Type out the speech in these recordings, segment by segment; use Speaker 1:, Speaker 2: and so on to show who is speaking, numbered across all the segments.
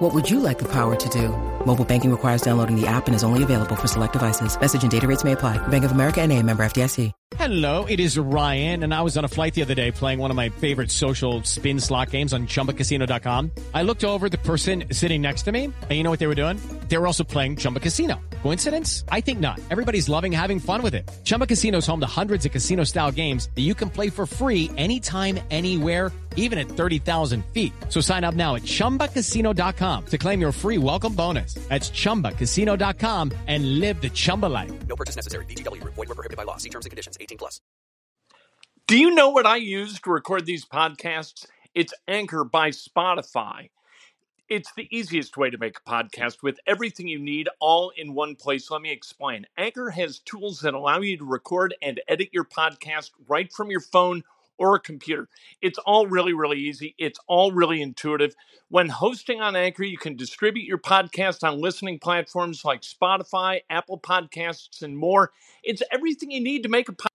Speaker 1: What would you like the power to do? Mobile banking requires downloading the app and is only available for select devices. Message and data rates may apply. Bank of America and a member FDIC.
Speaker 2: Hello, it is Ryan, and I was on a flight the other day playing one of my favorite social spin slot games on ChumbaCasino.com. I looked over the person sitting next to me, and you know what they were doing? They were also playing Chumba Casino. Coincidence? I think not. Everybody's loving having fun with it. Chumba Casino is home to hundreds of casino-style games that you can play for free anytime, anywhere even at 30,000 feet. So sign up now at ChumbaCasino.com to claim your free welcome bonus. That's ChumbaCasino.com and live the Chumba life.
Speaker 3: No purchase necessary. VGW. Void were prohibited by law. See terms and conditions. 18 plus.
Speaker 4: Do you know what I use to record these podcasts? It's Anchor by Spotify. It's the easiest way to make a podcast with everything you need all in one place. Let me explain. Anchor has tools that allow you to record and edit your podcast right from your phone or a computer. It's all really, really easy. It's all really intuitive. When hosting on Anchor, you can distribute your podcast on listening platforms like Spotify, Apple Podcasts, and more. It's everything you need to make a podcast.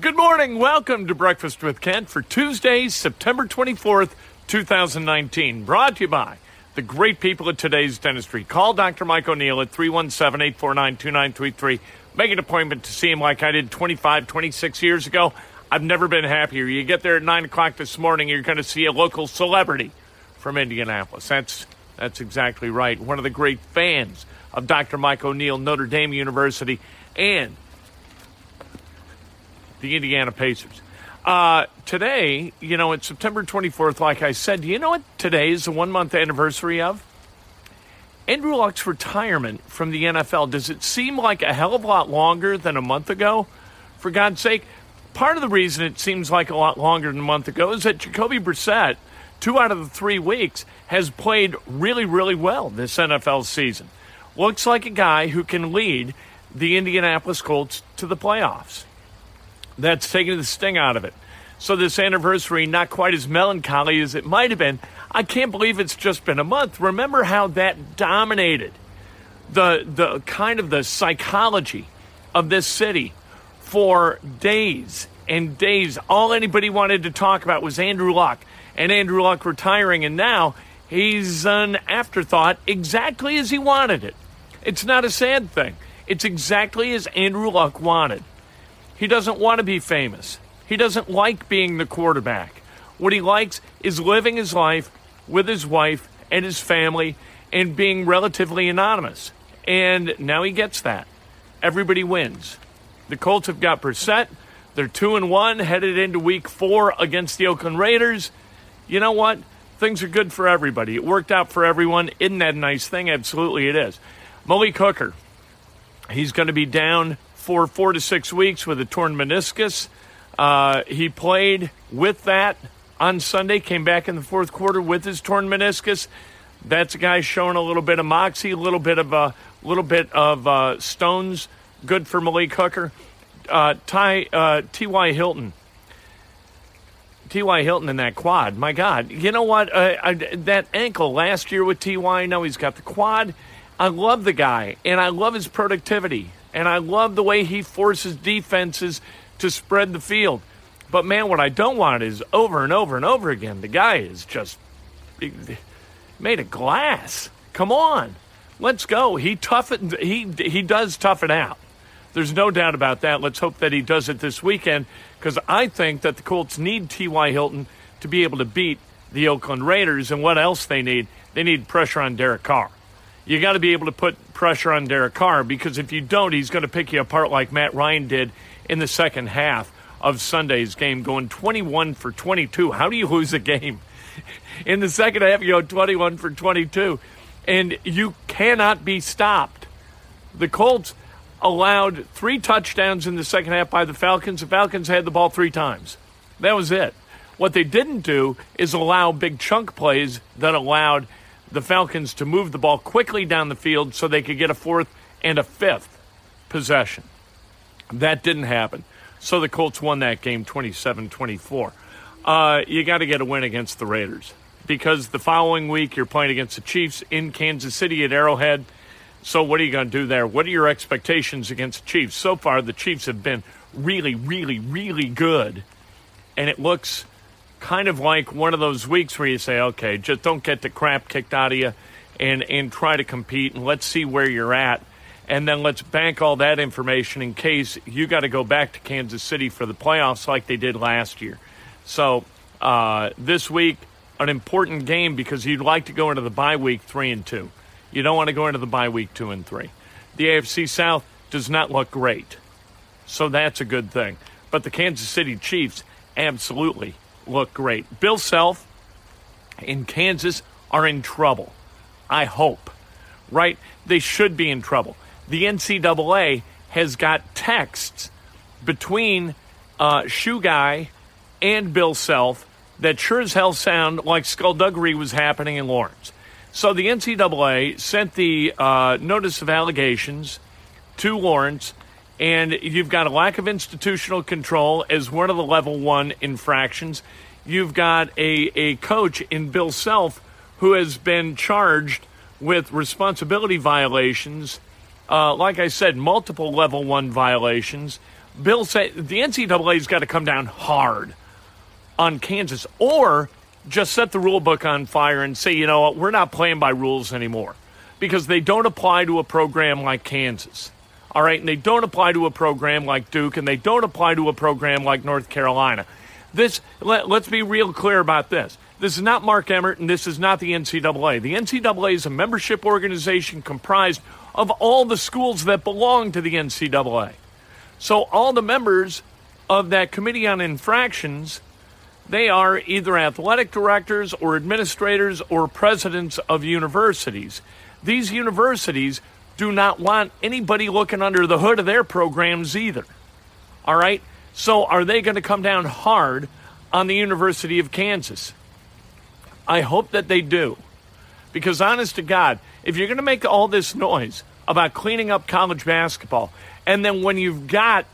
Speaker 4: Good morning. Welcome to Breakfast with Kent for Tuesday, September 24th, 2019. Brought to you by the great people at today's dentistry. Call Dr. Mike O'Neill at 317 849 2933. Make an appointment to see him like I did 25, 26 years ago. I've never been happier. You get there at 9 o'clock this morning, you're going to see a local celebrity from Indianapolis. That's, that's exactly right. One of the great fans of Dr. Mike O'Neill, Notre Dame University, and the Indiana Pacers. Uh, today, you know, it's September 24th, like I said. Do you know what today is the one month anniversary of? Andrew Luck's retirement from the NFL. Does it seem like a hell of a lot longer than a month ago? For God's sake, part of the reason it seems like a lot longer than a month ago is that Jacoby Brissett, two out of the three weeks, has played really, really well this NFL season. Looks like a guy who can lead the Indianapolis Colts to the playoffs. That's taking the sting out of it. So this anniversary, not quite as melancholy as it might have been. I can't believe it's just been a month. Remember how that dominated the the kind of the psychology of this city for days and days. All anybody wanted to talk about was Andrew Luck and Andrew Luck retiring, and now he's an afterthought exactly as he wanted it. It's not a sad thing. It's exactly as Andrew Luck wanted. He doesn't want to be famous. He doesn't like being the quarterback. What he likes is living his life with his wife and his family and being relatively anonymous. And now he gets that. Everybody wins. The Colts have got Brissett. They're two and one, headed into week four against the Oakland Raiders. You know what? Things are good for everybody. It worked out for everyone. Isn't that a nice thing? Absolutely, it is. Malik Hooker, he's going to be down for four to six weeks with a torn meniscus. Uh, he played with that on Sunday, came back in the fourth quarter with his torn meniscus. That's a guy showing a little bit of moxie, a little bit of a uh, little bit of uh, stones. Good for Malik Hooker. Uh, Ty uh, T.Y. Hilton. T.Y. Hilton in that quad. My God. You know what? Uh, I, that ankle last year with T.Y., now he's got the quad. I love the guy, and I love his productivity, and I love the way he forces defenses to spread the field. But man, what I don't want is over and over and over again. The guy is just made of glass. Come on, let's go. He tough it. He he does toughen out. There's no doubt about that. Let's hope that he does it this weekend because I think that the Colts need T.Y. Hilton to be able to beat the Oakland Raiders. And what else they need? They need pressure on Derek Carr. You got to be able to put pressure on Derek Carr because if you don't, he's going to pick you apart like Matt Ryan did in the second half of Sunday's game, going 21 for 22. How do you lose a game? In the second half, you go 21 for 22, and you cannot be stopped. The Colts allowed three touchdowns in the second half by the Falcons. The Falcons had the ball three times. That was it. What they didn't do is allow big chunk plays that allowed the Falcons to move the ball quickly down the field so they could get a fourth and a fifth possession. That didn't happen. So the Colts won that game 27 24. Uh, you got to get a win against the Raiders because the following week you're playing against the Chiefs in Kansas City at Arrowhead. So what are you going to do there? What are your expectations against the Chiefs? So far, the Chiefs have been really, really, really good, and it looks kind of like one of those weeks where you say, okay, just don't get the crap kicked out of you, and and try to compete, and let's see where you're at, and then let's bank all that information in case you got to go back to Kansas City for the playoffs like they did last year. So uh, this week, an important game because you'd like to go into the bye week three and two. You don't want to go into the bye week two and three. The AFC South does not look great, so that's a good thing. But the Kansas City Chiefs absolutely look great. Bill Self in Kansas are in trouble. I hope, right? They should be in trouble. The NCAA has got texts between uh, Shoe Guy and Bill Self that sure as hell sound like skullduggery was happening in Lawrence. So the NCAA sent the uh, notice of allegations to Lawrence, and you've got a lack of institutional control as one of the level one infractions. You've got a, a coach in Bill Self who has been charged with responsibility violations. Uh, like I said, multiple level one violations. Bill said the NCAA's got to come down hard on Kansas or just set the rule book on fire and say, you know what, we're not playing by rules anymore because they don't apply to a program like Kansas. All right, and they don't apply to a program like Duke and they don't apply to a program like North Carolina. This let, us be real clear about this. This is not Mark Emmert and this is not the NCAA. The NCAA is a membership organization comprised of all the schools that belong to the NCAA. So all the members of that committee on infractions they are either athletic directors or administrators or presidents of universities. These universities do not want anybody looking under the hood of their programs either. All right? So are they going to come down hard on the University of Kansas? I hope that they do. Because honest to God, if you're going to make all this noise about cleaning up college basketball, and then when you've got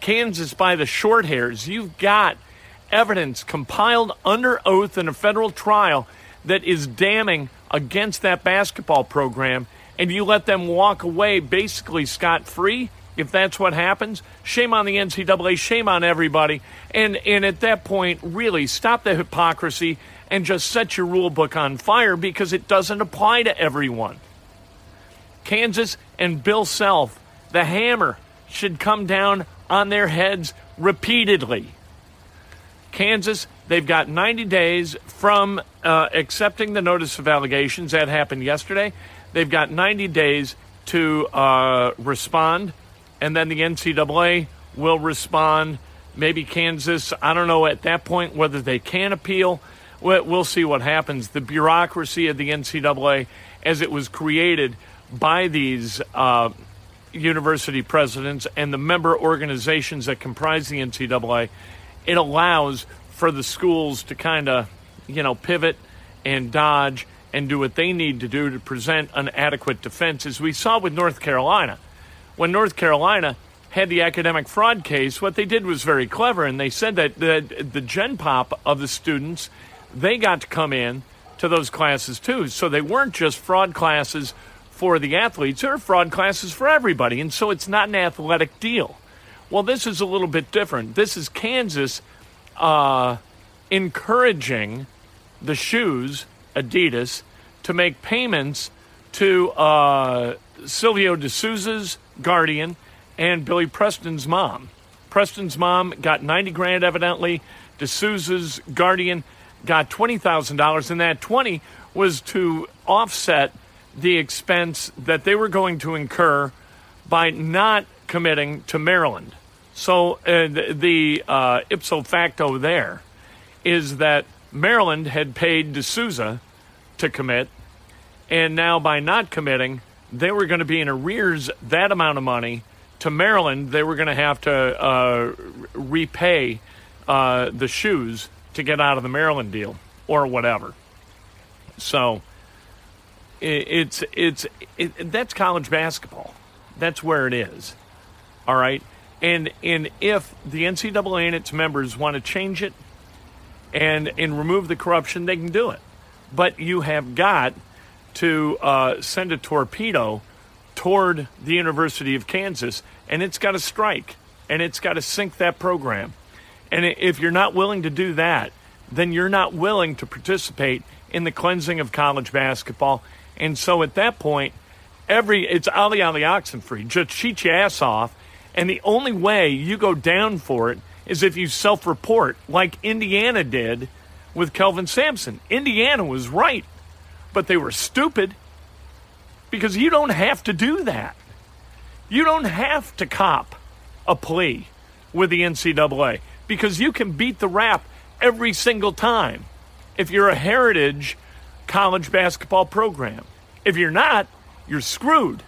Speaker 4: Kansas by the short hairs, you've got evidence compiled under oath in a federal trial that is damning against that basketball program, and you let them walk away basically scot free, if that's what happens, shame on the NCAA, shame on everybody. And, and at that point, really stop the hypocrisy and just set your rule book on fire because it doesn't apply to everyone. Kansas and Bill Self, the hammer should come down on their heads repeatedly. Kansas, they've got 90 days from uh, accepting the notice of allegations. That happened yesterday. They've got 90 days to uh, respond, and then the NCAA will respond. Maybe Kansas, I don't know at that point whether they can appeal. We'll see what happens. The bureaucracy of the NCAA, as it was created by these uh, university presidents and the member organizations that comprise the NCAA, it allows for the schools to kind of, you know, pivot and dodge and do what they need to do to present an adequate defense, as we saw with North Carolina. When North Carolina had the academic fraud case, what they did was very clever, and they said that the, the gen pop of the students, they got to come in to those classes too. So they weren't just fraud classes for the athletes, they're fraud classes for everybody. And so it's not an athletic deal. Well, this is a little bit different. This is Kansas uh, encouraging the shoes, Adidas, to make payments to uh, Silvio De Sousa's guardian and Billy Preston's mom. Preston's mom got 90 grand evidently. De Sousa's guardian got $20,000 and that 20 was to offset the expense that they were going to incur by not committing to Maryland. So uh, the uh, ipso facto there is that Maryland had paid De Sousa to commit, and now by not committing, they were going to be in arrears that amount of money to Maryland. They were going to have to uh, repay uh, the shoes to get out of the Maryland deal or whatever. So it, it's it's it, that's college basketball. That's where it is. All right And and if the NCAA and its members want to change it and and remove the corruption, they can do it. But you have got to uh, send a torpedo toward the University of Kansas, and it's got to strike, and it's got to sink that program. And if you're not willing to do that, then you're not willing to participate in the cleansing of college basketball. And so at that point, every it's Ali Ali Oxenfree. Just cheat your ass off. And the only way you go down for it is if you self report, like Indiana did with Kelvin Sampson. Indiana was right, but they were stupid because you don't have to do that. You don't have to cop a plea with the NCAA because you can beat the rap every single time if you're a heritage college basketball program. If you're not, you're screwed.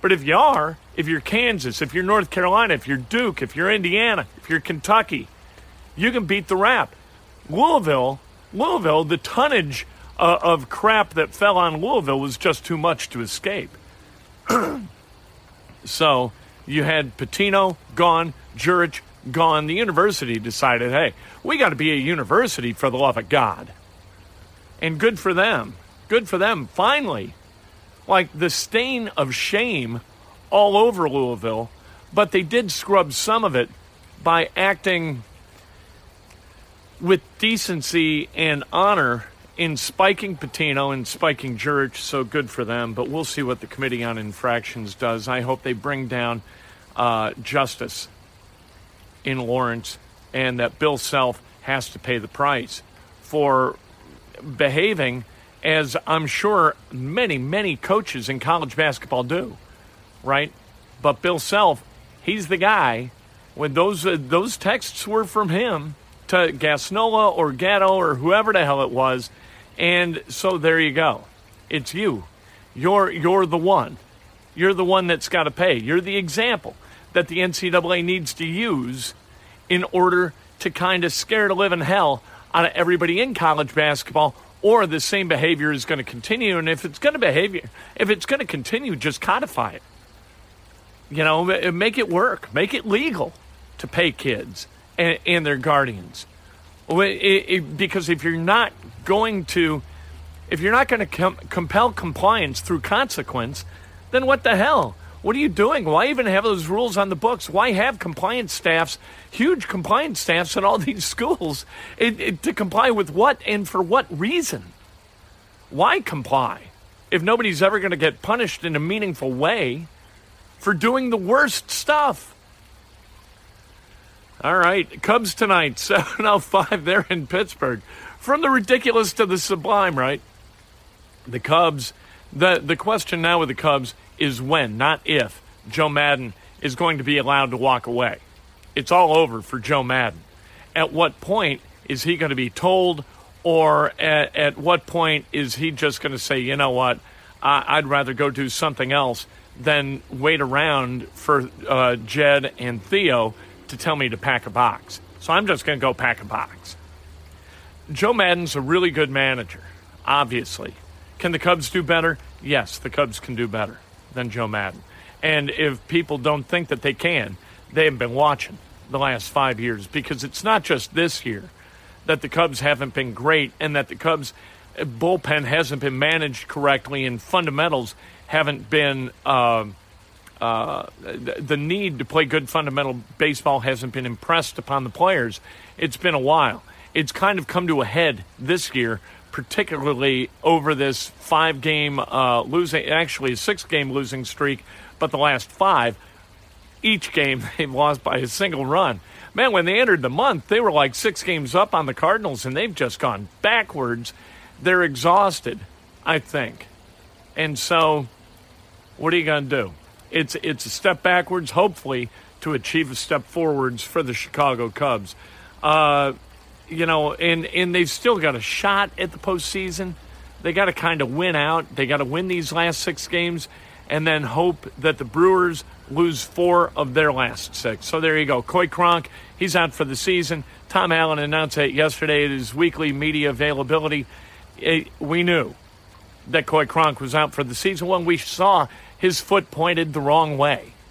Speaker 4: But if you are, if you're Kansas, if you're North Carolina, if you're Duke, if you're Indiana, if you're Kentucky, you can beat the rap. Louisville, Louisville, the tonnage uh, of crap that fell on Louisville was just too much to escape. so you had Pitino gone, Jurich gone. The university decided, hey, we got to be a university for the love of God. And good for them. Good for them. Finally, like the stain of shame all over Louisville, but they did scrub some of it by acting with decency and honor in spiking Pitino and spiking Jurich, so good for them. But we'll see what the Committee on Infractions does. I hope they bring down uh, justice in Lawrence and that Bill Self has to pay the price for behaving as I'm sure many, many coaches in college basketball do, right? But Bill Self, he's the guy. When those uh, those texts were from him to Gassnola or Gatto or whoever the hell it was, and so there you go. It's you. You're you're the one. You're the one that's got to pay. You're the example that the NCAA needs to use in order to kind of scare the living hell out of everybody in college basketball or the same behavior is going to continue. And if it's going to behave, if it's going to continue, just codify it. You know, make it work, make it legal to pay kids and, and their guardians. It, it, because if you're not going to, if you're not going to com- compel compliance through consequence, then what the hell? What are you doing? Why even have those rules on the books? Why have compliance staffs, huge compliance staffs at all these schools it, it, to comply with what and for what reason? Why comply if nobody's ever going to get punished in a meaningful way for doing the worst stuff? All right, Cubs tonight, 7.05 there in Pittsburgh. From the ridiculous to the sublime, right? The Cubs, the, the question now with the Cubs is when, not if, Joe Maddon is going to be allowed to walk away. It's all over for Joe Maddon. At what point is he going to be told, or at, at what point is he just going to say, you know what, I, would rather go do something else than wait around for uh, Jed and Theo to tell me to pack a box? So I'm just going to go pack a box. Joe Maddon's a really good manager, obviously. Can the Cubs do better? Yes, the Cubs can do better than Joe Maddon. And if people don't think that they can, they have been watching the last five years because it's not just this year that the Cubs haven't been great and that the Cubs uh, bullpen hasn't been managed correctly and fundamentals haven't been. Uh, uh, the need to play good fundamental baseball hasn't been impressed upon the players. It's been a while. It's kind of come to a head this year particularly over this five game uh, losing, actually six game losing streak, but the last five, each game they've lost by a single run. Man, when they entered the month, they were like six games up on the Cardinals, and they've just gone backwards. They're exhausted, I think. And so, what are you going to do? It's, it's a step backwards, hopefully, to achieve a step forwards for the Chicago Cubs. Uh, you know, and and they've still got a shot at the postseason. They got to kind of win out. They got to win these last six games, and then hope that the Brewers lose four of their last six. So there you go. Coy Cronk, he's out for the season. Tom Allen announced it yesterday at his weekly media availability. It, we knew that Coy Cronk was out for the season when we saw his foot pointed the wrong way.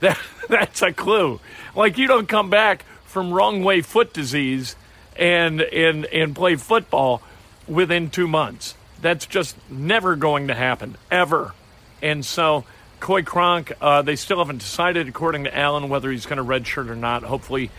Speaker 4: That, that's a clue. Like you don't come back from wrong way foot disease and and and play football within two months. That's just never going to happen ever. And so, Coy Cronk, uh, they still haven't decided, according to Allen, whether he's going to redshirt or not. Hopefully,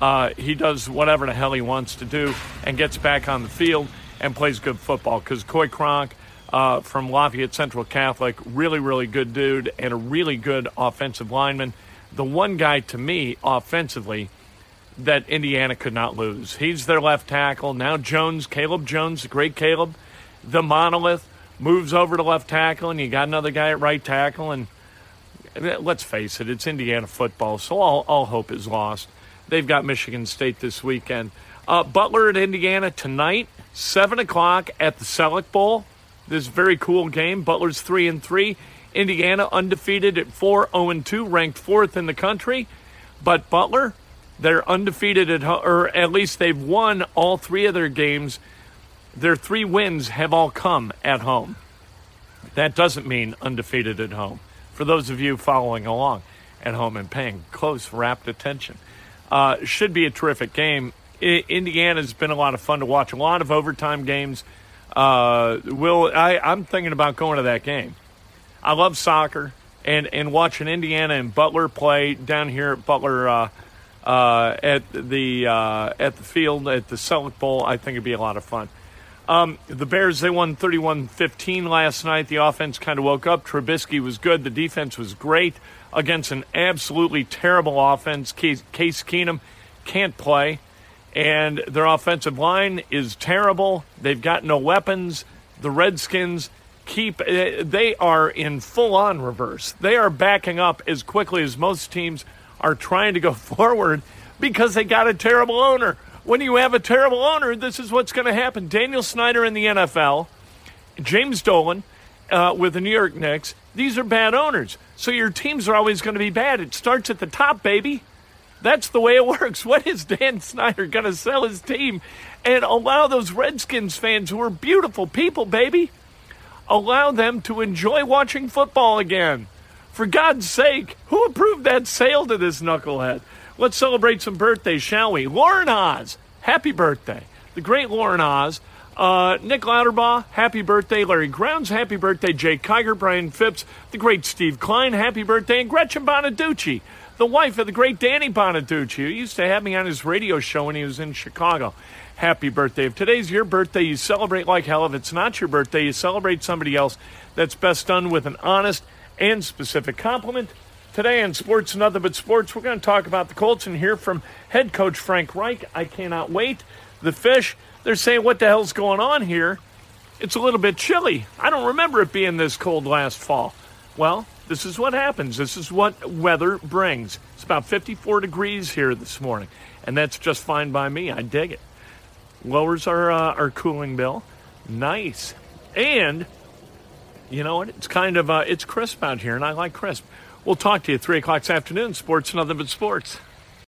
Speaker 4: uh, he does whatever the hell he wants to do and gets back on the field and plays good football. Because Coy Cronk uh, from Lafayette Central Catholic, really, really good dude and a really good offensive lineman. The one guy to me offensively that Indiana could not lose. He's their left tackle. Now Jones, Caleb Jones, the great Caleb, the monolith, moves over to left tackle, and you got another guy at right tackle. And let's face it, it's Indiana football, so all, all hope is lost. They've got Michigan State this weekend. Uh, Butler at Indiana tonight, 7 o'clock at the Sellick Bowl. This very cool game. Butler's 3 and 3. Indiana undefeated at 4 0 2, ranked fourth in the country. But Butler, they're undefeated at home, or at least they've won all three of their games. Their three wins have all come at home. That doesn't mean undefeated at home. For those of you following along at home and paying close, rapt attention, uh, should be a terrific game. I- Indiana's been a lot of fun to watch. A lot of overtime games. Uh, will I, I'm thinking about going to that game. I love soccer and and watching Indiana and Butler play down here at Butler. Uh, uh, at the uh, at the field at the Sellick Bowl. I think it'd be a lot of fun. Um, the Bears they won 31-15 last night. The offense kind of woke up. Trubisky was good. The defense was great against an absolutely terrible offense. Case, Case Keenum can't play, and their offensive line is terrible. They've got no weapons. The Redskins keep uh, they are in full on reverse. They are backing up as quickly as most teams are trying to go forward because they got a terrible owner. When you have a terrible owner, this is what's going to happen. Daniel Snyder in the NFL, James Dolan uh, with the New York Knicks, these are bad owners. So your teams are always going to be bad. It starts at the top, baby. That's the way it works. What is Dan Snyder going to sell his team and allow those Redskins fans who are beautiful people, baby, allow them to enjoy watching football again? For God's sake, who approved that sale to this knucklehead? Let's celebrate some birthdays, shall we? Lauren Oz, happy birthday. The great Lauren Oz. Uh, Nick Lauterbaugh, happy birthday. Larry Grounds, happy birthday. Jake Kiger, Brian Phipps, the great Steve Klein, happy birthday. And Gretchen Bonaduce, the wife of the great Danny Bonaduce, who used to have me on his radio show when he was in Chicago. Happy birthday. If today's your birthday, you celebrate like hell. If it's not your birthday, you celebrate somebody else. That's best done with an honest and specific compliment. Today on Sports Nothing But Sports, we're going to talk about the Colts and hear from head coach Frank Reich. I cannot wait. The fish, they're saying, what the hell's going on here? It's a little bit chilly. I don't remember it being this cold last fall. Well, this is what happens. This is what weather brings. It's about 54 degrees here this morning, and that's just fine by me. I dig it. Lowers our, uh, our cooling bill. Nice. And you know what? It's kind of uh, it's crisp out here, and I like crisp. We'll talk to you three o'clock this afternoon. Sports, nothing but sports.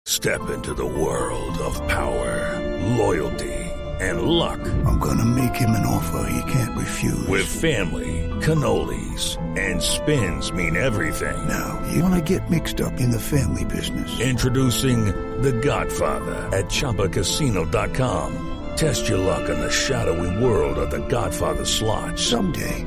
Speaker 5: Step into the world of power, loyalty, and luck.
Speaker 6: I'm gonna make him an offer he can't refuse.
Speaker 5: With family, cannolis, and spins mean everything.
Speaker 6: Now you wanna get mixed up in the family business?
Speaker 5: Introducing the Godfather at ChumbaCasino.com. Test your luck in the shadowy world of the Godfather slot.
Speaker 6: Someday,